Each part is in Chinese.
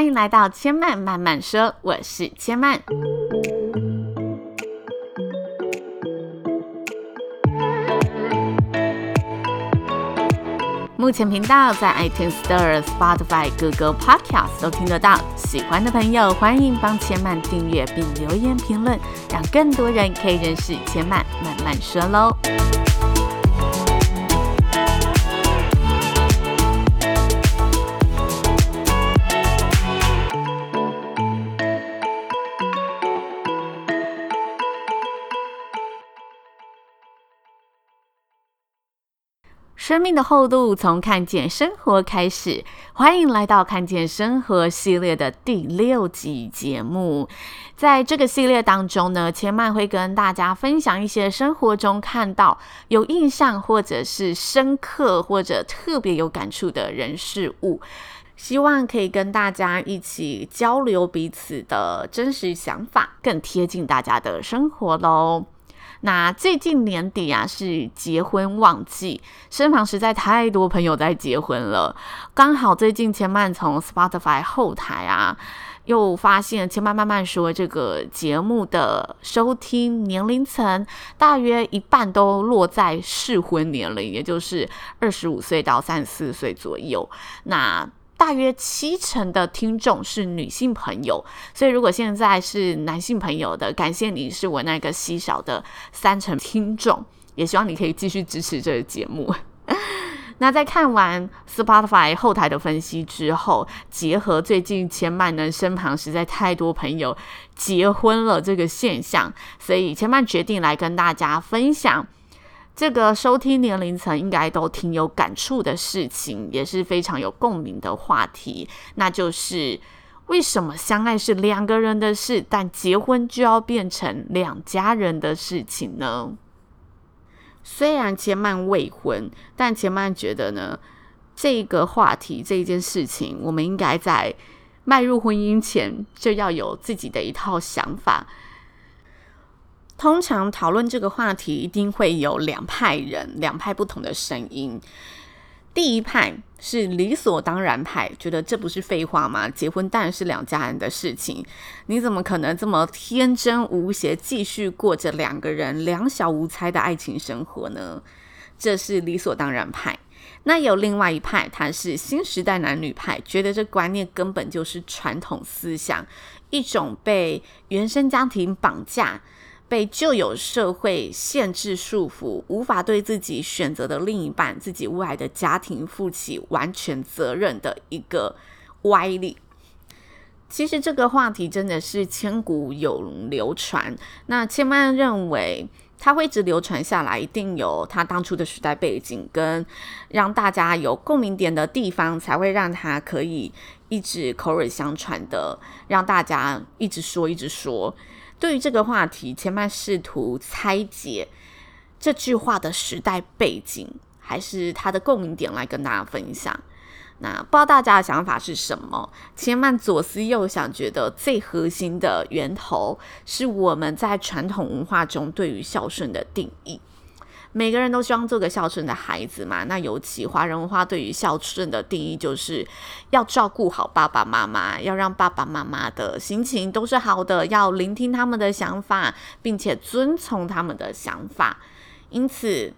欢迎来到千嫚慢慢说，我是千嫚。目前频道在 iTunes Store、Spotify、Google Podcast 都听得到。喜欢的朋友欢迎帮千曼订阅并留言评论，让更多人可以认识千曼慢慢说喽。生命的厚度从看见生活开始，欢迎来到看见生活系列的第六集节目。在这个系列当中呢，千曼会跟大家分享一些生活中看到有印象，或者是深刻，或者特别有感触的人事物，希望可以跟大家一起交流彼此的真实想法，更贴近大家的生活喽。那最近年底啊，是结婚旺季，身旁实在太多朋友在结婚了。刚好最近千嫚从 Spotify 后台啊，又发现千嫚慢慢说这个节目的收听年龄层，大约一半都落在适婚年龄，也就是二十五岁到三十四岁左右。那大约七成的听众是女性朋友，所以如果现在是男性朋友的，感谢你是我那个稀少的三成听众，也希望你可以继续支持这个节目。那在看完 Spotify 后台的分析之后，结合最近千曼呢身旁实在太多朋友结婚了这个现象，所以千曼决定来跟大家分享。这个收听年龄层应该都挺有感触的事情，也是非常有共鸣的话题，那就是为什么相爱是两个人的事，但结婚就要变成两家人的事情呢？虽然千嫚未婚，但千嫚觉得呢，这个话题这件事情，我们应该在迈入婚姻前就要有自己的一套想法。通常讨论这个话题，一定会有两派人，两派不同的声音。第一派是理所当然派，觉得这不是废话吗？结婚当然是两家人的事情，你怎么可能这么天真无邪，继续过着两个人两小无猜的爱情生活呢？这是理所当然派。那有另外一派，他是新时代男女派，觉得这观念根本就是传统思想，一种被原生家庭绑架。被旧有社会限制束缚，无法对自己选择的另一半、自己未来的家庭负起完全责任的一个歪理。其实这个话题真的是千古有流传。那千万认为，它会一直流传下来，一定有它当初的时代背景跟让大家有共鸣点的地方，才会让它可以一直口耳相传的，让大家一直说、一直说。对于这个话题，千曼试图拆解这句话的时代背景，还是它的共鸣点来跟大家分享。那不知道大家的想法是什么？千曼左思右想，觉得最核心的源头是我们在传统文化中对于孝顺的定义。每个人都希望做个孝顺的孩子嘛。那尤其华人文化对于孝顺的定义，就是要照顾好爸爸妈妈，要让爸爸妈妈的心情都是好的，要聆听他们的想法，并且遵从他们的想法。因此，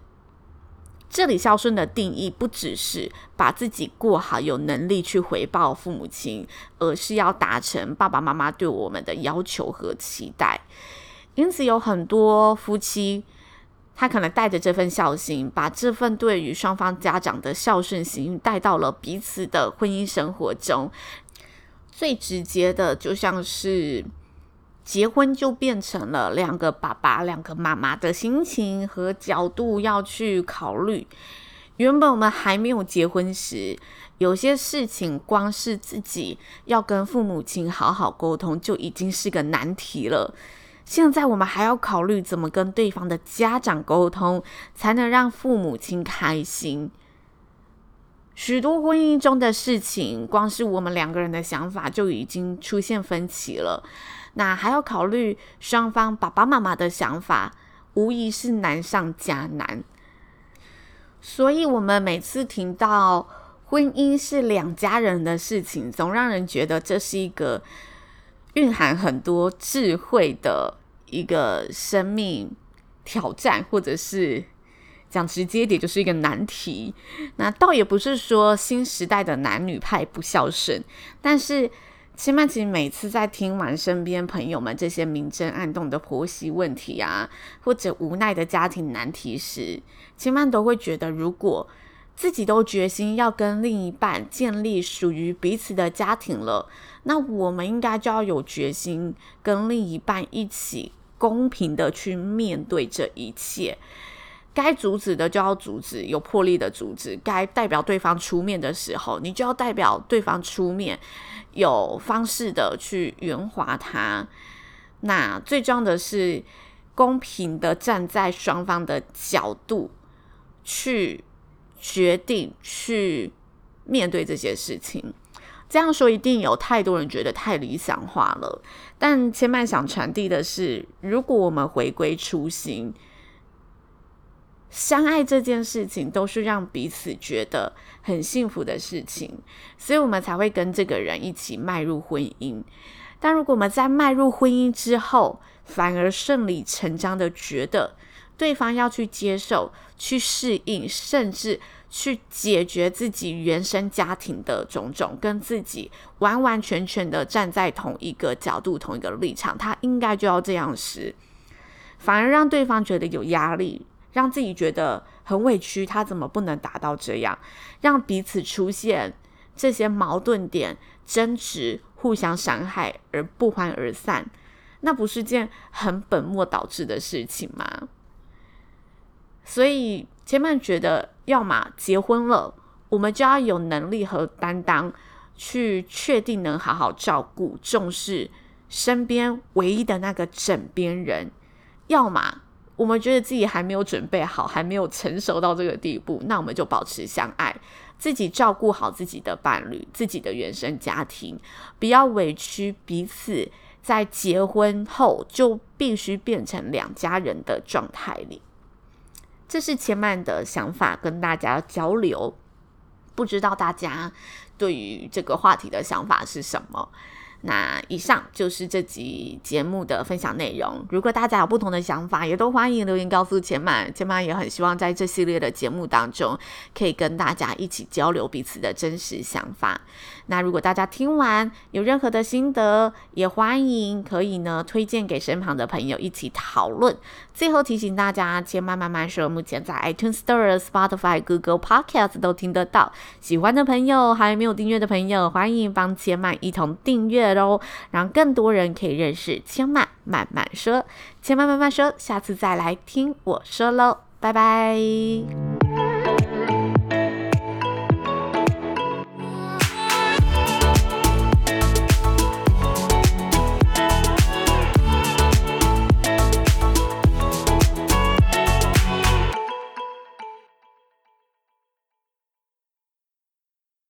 这里孝顺的定义不只是把自己过好，有能力去回报父母亲，而是要达成爸爸妈妈对我们的要求和期待。因此，有很多夫妻。他可能带着这份孝心，把这份对于双方家长的孝顺心带到了彼此的婚姻生活中。最直接的，就像是结婚就变成了两个爸爸、两个妈妈的心情和角度要去考虑。原本我们还没有结婚时，有些事情光是自己要跟父母亲好好沟通，就已经是个难题了。现在我们还要考虑怎么跟对方的家长沟通，才能让父母亲开心。许多婚姻中的事情，光是我们两个人的想法就已经出现分歧了。那还要考虑双方爸爸妈妈的想法，无疑是难上加难。所以，我们每次听到婚姻是两家人的事情，总让人觉得这是一个蕴含很多智慧的一个生命挑战，或者是讲直接点，就是一个难题。那倒也不是说新时代的男女派不孝顺，但是。千曼其实每次在听完身边朋友们这些明争暗斗的婆媳问题啊，或者无奈的家庭难题时，千曼都会觉得，如果自己都决心要跟另一半建立属于彼此的家庭了，那我们应该就要有决心跟另一半一起公平的去面对这一切。该阻止的就要阻止，有魄力的阻止；该代表对方出面的时候，你就要代表对方出面。有方式的去圆滑他，那最重要的是公平的站在双方的角度去决定、去面对这些事情。这样说一定有太多人觉得太理想化了，但千嫚想传递的是，如果我们回归初心。相爱这件事情都是让彼此觉得很幸福的事情，所以我们才会跟这个人一起迈入婚姻。但如果我们在迈入婚姻之后，反而顺理成章的觉得对方要去接受、去适应，甚至去解决自己原生家庭的种种，跟自己完完全全的站在同一个角度、同一个立场，他应该就要这样时，反而让对方觉得有压力。让自己觉得很委屈，他怎么不能达到这样？让彼此出现这些矛盾点、争执、互相伤害而不欢而散，那不是件很本末倒置的事情吗？所以千嫚觉得，要么结婚了，我们就要有能力和担当，去确定能好好照顾、重视身边唯一的那个枕边人；要么。我们觉得自己还没有准备好，还没有成熟到这个地步，那我们就保持相爱，自己照顾好自己的伴侣、自己的原生家庭，不要委屈彼此，在结婚后就必须变成两家人的状态里。这是千曼的想法，跟大家交流。不知道大家对于这个话题的想法是什么？那以上就是这集节目的分享内容。如果大家有不同的想法，也都欢迎留言告诉千嫚。千嫚也很希望在这系列的节目当中，可以跟大家一起交流彼此的真实想法。那如果大家听完有任何的心得，也欢迎可以呢推荐给身旁的朋友一起讨论。最后提醒大家，千嫚慢慢说，目前在 iTunes Store、Spotify、Google Podcast 都听得到。喜欢的朋友，还没有订阅的朋友，欢迎帮千嫚一同订阅喽，让更多人可以认识千曼慢慢说。千曼慢慢说，下次再来听我说喽，拜拜。